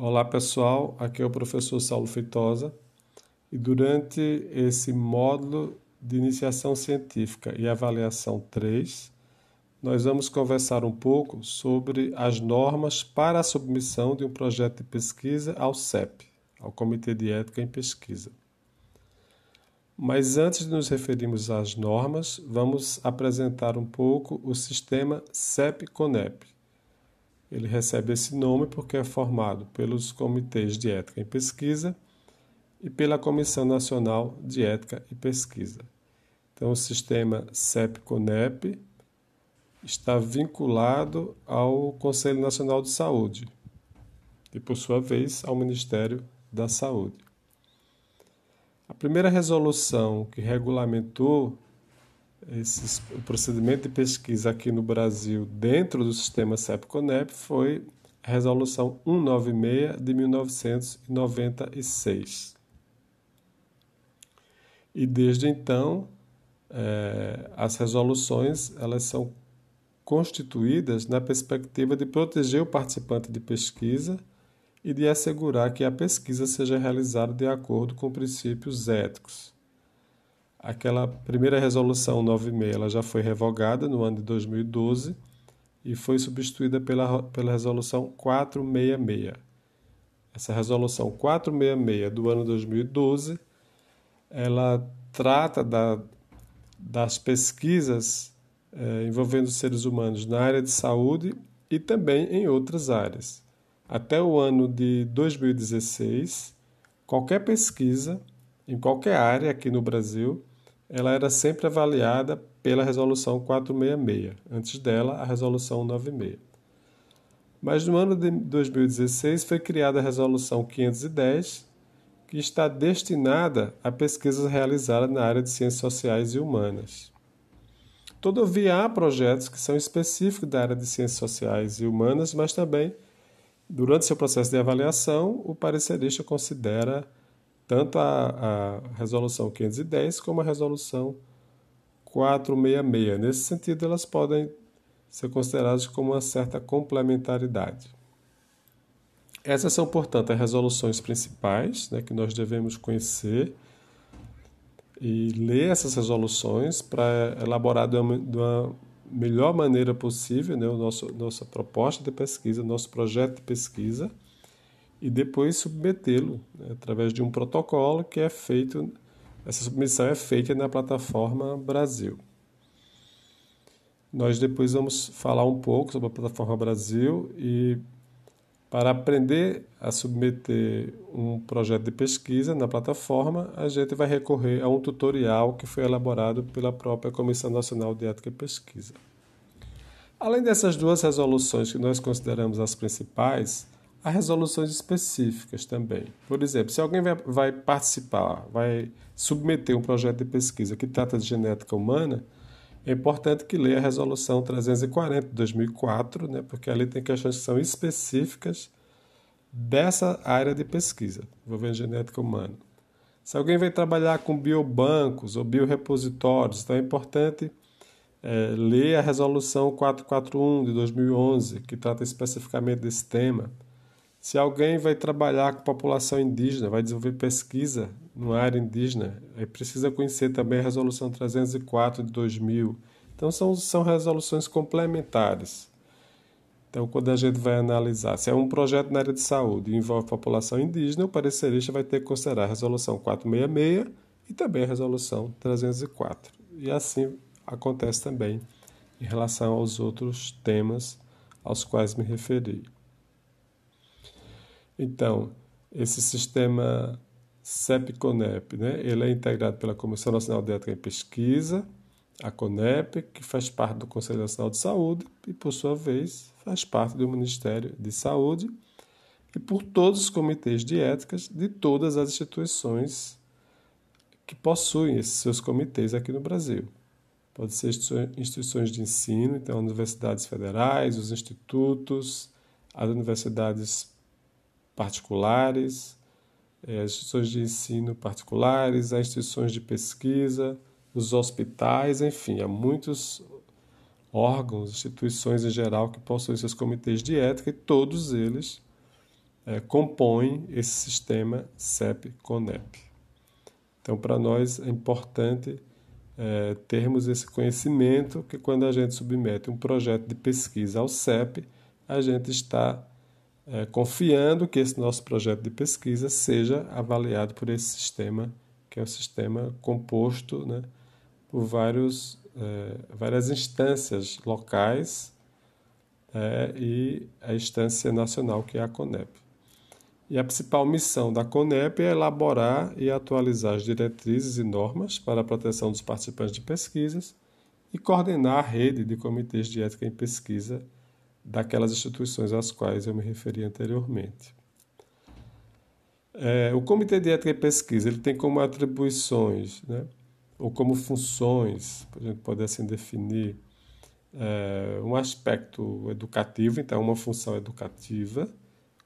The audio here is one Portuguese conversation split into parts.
Olá pessoal, aqui é o professor Saulo Feitosa e durante esse módulo de iniciação científica e avaliação 3, nós vamos conversar um pouco sobre as normas para a submissão de um projeto de pesquisa ao CEP, ao Comitê de Ética em Pesquisa. Mas antes de nos referirmos às normas, vamos apresentar um pouco o sistema CEP-CONEP ele recebe esse nome porque é formado pelos comitês de ética em pesquisa e pela Comissão Nacional de Ética e Pesquisa. Então, o sistema CEP-CONEP está vinculado ao Conselho Nacional de Saúde e, por sua vez, ao Ministério da Saúde. A primeira resolução que regulamentou esses, o procedimento de pesquisa aqui no Brasil dentro do sistema CEP-CONEP foi a Resolução 196 de 1996. E desde então, é, as resoluções elas são constituídas na perspectiva de proteger o participante de pesquisa e de assegurar que a pesquisa seja realizada de acordo com princípios éticos Aquela primeira resolução 96 ela já foi revogada no ano de 2012 e foi substituída pela, pela resolução 466. Essa resolução 466 do ano 2012 ela trata da, das pesquisas eh, envolvendo seres humanos na área de saúde e também em outras áreas. Até o ano de 2016, qualquer pesquisa em qualquer área aqui no Brasil ela era sempre avaliada pela Resolução 466, antes dela, a Resolução 96. Mas no ano de 2016 foi criada a Resolução 510, que está destinada a pesquisas realizadas na área de ciências sociais e humanas. Todavia, há projetos que são específicos da área de ciências sociais e humanas, mas também, durante seu processo de avaliação, o parecerista considera tanto a, a resolução 510 como a resolução 466. Nesse sentido, elas podem ser consideradas como uma certa complementaridade. Essas são, portanto, as resoluções principais né, que nós devemos conhecer e ler essas resoluções para elaborar de uma, de uma, melhor maneira possível né, o nosso, nossa proposta de pesquisa, nosso projeto de pesquisa e depois submetê-lo né, através de um protocolo que é feito, essa submissão é feita na plataforma Brasil. Nós depois vamos falar um pouco sobre a plataforma Brasil e para aprender a submeter um projeto de pesquisa na plataforma, a gente vai recorrer a um tutorial que foi elaborado pela própria Comissão Nacional de Ética e Pesquisa. Além dessas duas resoluções que nós consideramos as principais, Há resoluções específicas também. Por exemplo, se alguém vai, vai participar, vai submeter um projeto de pesquisa que trata de genética humana, é importante que leia a Resolução 340 de 2004, né, porque ali tem questões que são específicas dessa área de pesquisa, envolvendo genética humana. Se alguém vai trabalhar com biobancos ou biorepositórios, então é importante é, ler a Resolução 441 de 2011, que trata especificamente desse tema. Se alguém vai trabalhar com população indígena, vai desenvolver pesquisa numa área indígena, aí precisa conhecer também a Resolução 304 de 2000. Então, são, são resoluções complementares. Então, quando a gente vai analisar se é um projeto na área de saúde e envolve população indígena, o parecerista vai ter que considerar a Resolução 466 e também a Resolução 304. E assim acontece também em relação aos outros temas aos quais me referi. Então, esse sistema CEP-CONEP, né, ele é integrado pela Comissão Nacional de Ética em Pesquisa, a CONEP, que faz parte do Conselho Nacional de Saúde e, por sua vez, faz parte do Ministério de Saúde e por todos os comitês de éticas de todas as instituições que possuem esses seus comitês aqui no Brasil. Pode ser instituições de ensino, então universidades federais, os institutos, as universidades particulares, é, as instituições de ensino particulares, as instituições de pesquisa, os hospitais, enfim, há muitos órgãos, instituições em geral que possuem seus comitês de ética e todos eles é, compõem esse sistema CEP-CONEP. Então, para nós é importante é, termos esse conhecimento que quando a gente submete um projeto de pesquisa ao CEP, a gente está é, confiando que esse nosso projeto de pesquisa seja avaliado por esse sistema, que é um sistema composto né, por vários, é, várias instâncias locais é, e a instância nacional, que é a CONEP. E a principal missão da CONEP é elaborar e atualizar as diretrizes e normas para a proteção dos participantes de pesquisas e coordenar a rede de comitês de ética em pesquisa daquelas instituições às quais eu me referi anteriormente. É, o Comitê de Ética e Pesquisa ele tem como atribuições, né, ou como funções, a gente pode assim definir, é, um aspecto educativo, então uma função educativa,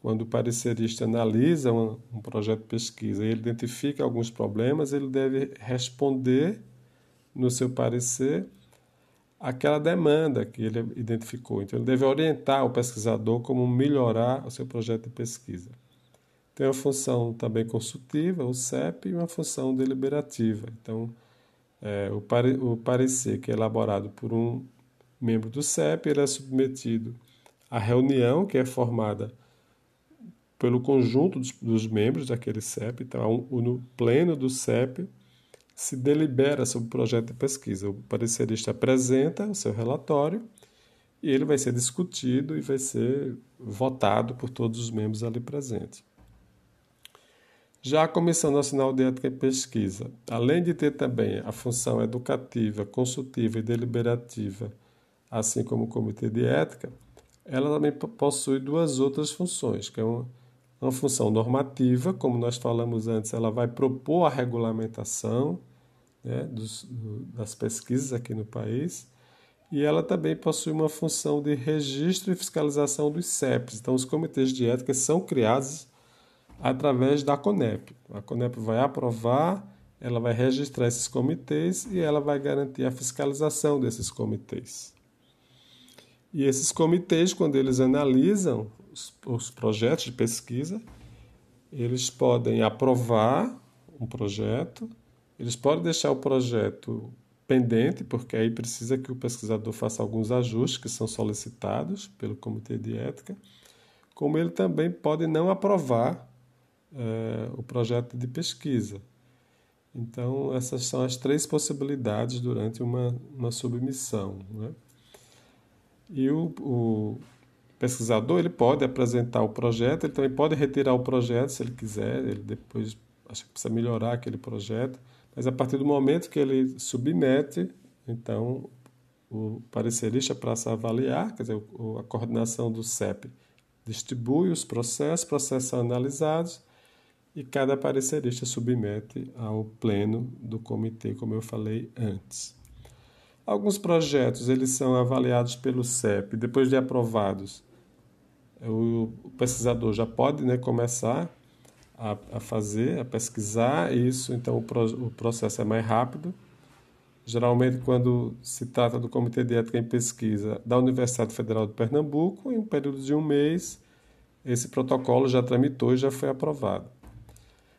quando o parecerista analisa um, um projeto de pesquisa e ele identifica alguns problemas, ele deve responder no seu parecer aquela demanda que ele identificou. Então, ele deve orientar o pesquisador como melhorar o seu projeto de pesquisa. Tem uma função também consultiva, o CEP, e uma função deliberativa. Então, é, o, pare, o parecer que é elaborado por um membro do CEP, ele é submetido à reunião que é formada pelo conjunto dos, dos membros daquele CEP. Então, no pleno do CEP, se delibera sobre o projeto de pesquisa. O parecerista apresenta o seu relatório e ele vai ser discutido e vai ser votado por todos os membros ali presentes. Já a Comissão Nacional de Ética e Pesquisa, além de ter também a função educativa, consultiva e deliberativa, assim como o Comitê de Ética, ela também possui duas outras funções, que é uma, uma função normativa, como nós falamos antes, ela vai propor a regulamentação né, dos, das pesquisas aqui no país, e ela também possui uma função de registro e fiscalização dos CEPs. Então, os comitês de ética são criados através da CONEP. A CONEP vai aprovar, ela vai registrar esses comitês e ela vai garantir a fiscalização desses comitês. E esses comitês, quando eles analisam os, os projetos de pesquisa, eles podem aprovar um projeto eles podem deixar o projeto pendente, porque aí precisa que o pesquisador faça alguns ajustes que são solicitados pelo Comitê de Ética, como ele também pode não aprovar é, o projeto de pesquisa. Então, essas são as três possibilidades durante uma, uma submissão. Né? E o, o pesquisador ele pode apresentar o projeto, ele também pode retirar o projeto se ele quiser, ele depois acha que precisa melhorar aquele projeto. Mas a partir do momento que ele submete, então o parecerista passa a avaliar, quer dizer, a coordenação do CEP distribui os processos, processos analisados e cada parecerista submete ao pleno do comitê, como eu falei antes. Alguns projetos eles são avaliados pelo CEP, depois de aprovados, o pesquisador já pode né, começar a, a fazer, a pesquisar isso, então o, pro, o processo é mais rápido. Geralmente, quando se trata do Comitê de Ética em Pesquisa da Universidade Federal de Pernambuco, em um período de um mês, esse protocolo já tramitou e já foi aprovado.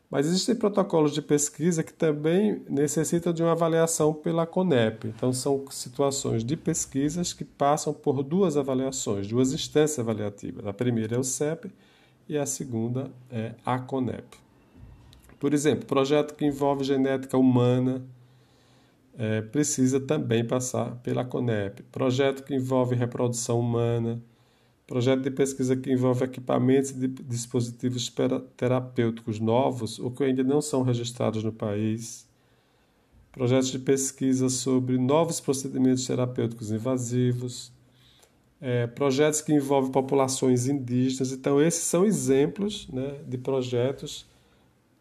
Mas existem protocolos de pesquisa que também necessitam de uma avaliação pela CONEP. Então, são situações de pesquisas que passam por duas avaliações, duas instâncias avaliativas. A primeira é o CEP e a segunda é a CONEP. Por exemplo, projeto que envolve genética humana é, precisa também passar pela CONEP. Projeto que envolve reprodução humana, projeto de pesquisa que envolve equipamentos e dispositivos terapêuticos novos ou que ainda não são registrados no país, projetos de pesquisa sobre novos procedimentos terapêuticos invasivos, é, projetos que envolvem populações indígenas. Então, esses são exemplos né, de projetos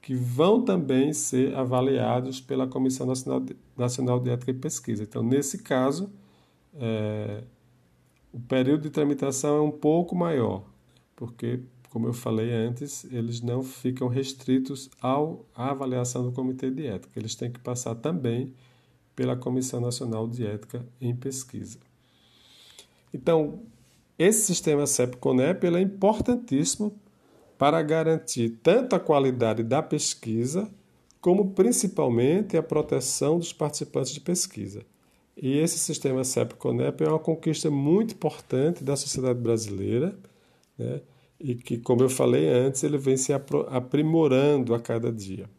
que vão também ser avaliados pela Comissão Nacional de, Nacional de Ética e Pesquisa. Então, nesse caso, é, o período de tramitação é um pouco maior, porque, como eu falei antes, eles não ficam restritos ao, à avaliação do Comitê de Ética, eles têm que passar também pela Comissão Nacional de Ética em Pesquisa. Então, esse sistema CEP-CONEP é importantíssimo para garantir tanto a qualidade da pesquisa, como principalmente a proteção dos participantes de pesquisa. E esse sistema CEP-CONEP é uma conquista muito importante da sociedade brasileira, né? e que, como eu falei antes, ele vem se aprimorando a cada dia.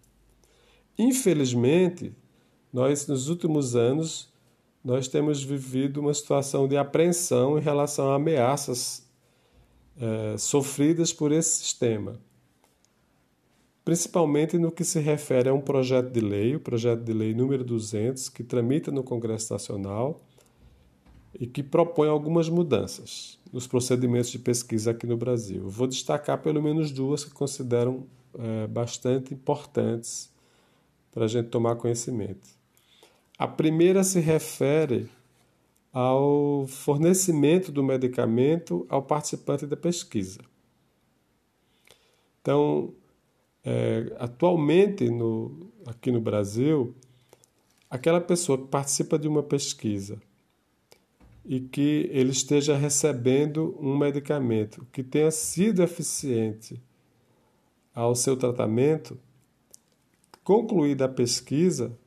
Infelizmente, nós nos últimos anos nós temos vivido uma situação de apreensão em relação a ameaças é, sofridas por esse sistema, principalmente no que se refere a um projeto de lei, o projeto de lei número 200, que tramita no Congresso Nacional e que propõe algumas mudanças nos procedimentos de pesquisa aqui no Brasil. vou destacar pelo menos duas que considero é, bastante importantes para a gente tomar conhecimento. A primeira se refere ao fornecimento do medicamento ao participante da pesquisa. Então, é, atualmente no, aqui no Brasil, aquela pessoa que participa de uma pesquisa e que ele esteja recebendo um medicamento que tenha sido eficiente ao seu tratamento, concluída a pesquisa,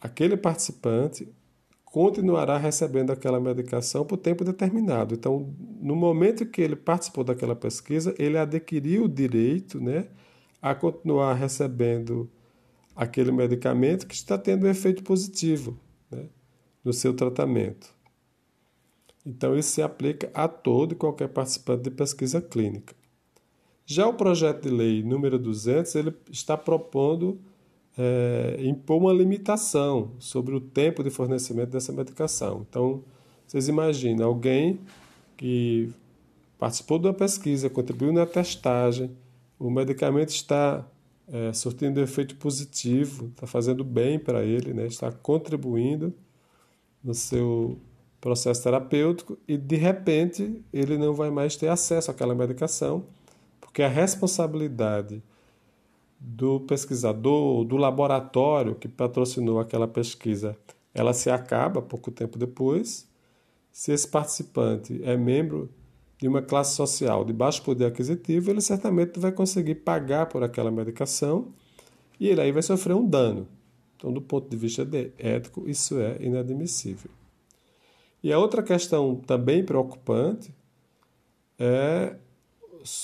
aquele participante continuará recebendo aquela medicação por tempo determinado. Então, no momento que ele participou daquela pesquisa, ele adquiriu o direito né, a continuar recebendo aquele medicamento que está tendo um efeito positivo né, no seu tratamento. Então, isso se aplica a todo e qualquer participante de pesquisa clínica. Já o projeto de lei número 200, ele está propondo é, impor uma limitação sobre o tempo de fornecimento dessa medicação. Então, vocês imaginam alguém que participou de uma pesquisa, contribuiu na testagem, o medicamento está é, surtindo efeito positivo, está fazendo bem para ele, né? está contribuindo no seu processo terapêutico e de repente ele não vai mais ter acesso àquela medicação, porque a responsabilidade do pesquisador, do laboratório que patrocinou aquela pesquisa, ela se acaba pouco tempo depois. Se esse participante é membro de uma classe social de baixo poder aquisitivo, ele certamente vai conseguir pagar por aquela medicação e ele aí vai sofrer um dano. Então, do ponto de vista de ético, isso é inadmissível. E a outra questão também preocupante é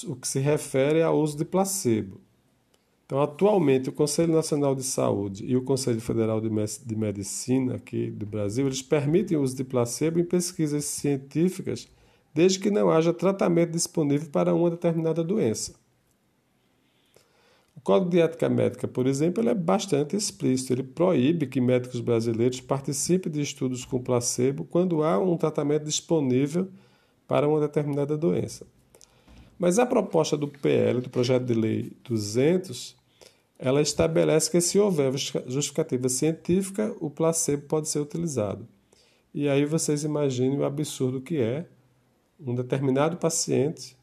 o que se refere ao uso de placebo. Então, atualmente, o Conselho Nacional de Saúde e o Conselho Federal de Medicina aqui do Brasil, eles permitem o uso de placebo em pesquisas científicas, desde que não haja tratamento disponível para uma determinada doença. O Código de Ética Médica, por exemplo, é bastante explícito. Ele proíbe que médicos brasileiros participem de estudos com placebo quando há um tratamento disponível para uma determinada doença. Mas a proposta do PL, do projeto de lei 200, ela estabelece que se houver justificativa científica, o placebo pode ser utilizado. E aí vocês imaginem o absurdo que é um determinado paciente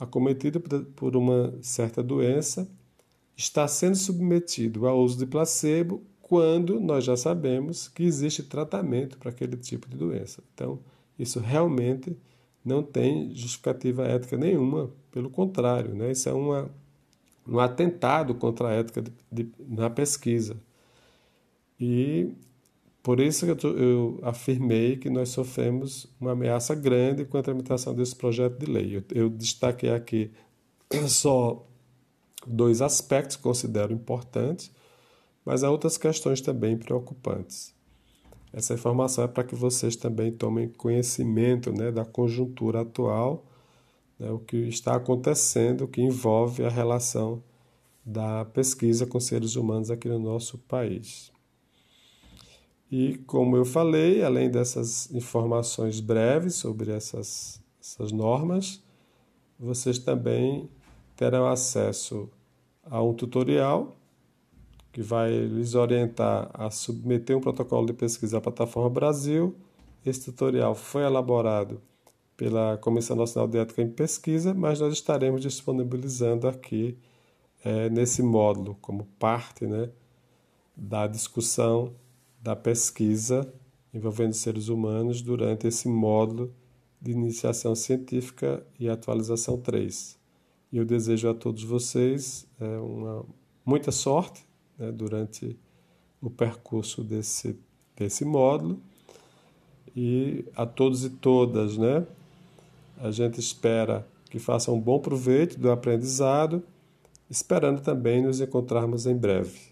acometido por uma certa doença está sendo submetido ao uso de placebo quando nós já sabemos que existe tratamento para aquele tipo de doença. Então, isso realmente não tem justificativa ética nenhuma, pelo contrário, né? isso é uma, um atentado contra a ética de, de, na pesquisa. E por isso eu, eu, afirmei que nós sofremos uma ameaça grande com a tramitação desse projeto de lei. Eu, eu destaquei aqui só dois aspectos que considero importantes, mas há outras questões também preocupantes. Essa informação é para que vocês também tomem conhecimento né, da conjuntura atual, né, o que está acontecendo, que envolve a relação da pesquisa com seres humanos aqui no nosso país. E como eu falei, além dessas informações breves sobre essas, essas normas, vocês também terão acesso a um tutorial que vai lhes orientar a submeter um protocolo de pesquisa à plataforma Brasil. Esse tutorial foi elaborado pela Comissão Nacional de Ética em Pesquisa, mas nós estaremos disponibilizando aqui é, nesse módulo como parte né, da discussão da pesquisa envolvendo seres humanos durante esse módulo de iniciação científica e atualização 3. E eu desejo a todos vocês é, uma, muita sorte né, durante o percurso desse, desse módulo. E a todos e todas, né? A gente espera que façam um bom proveito do aprendizado, esperando também nos encontrarmos em breve.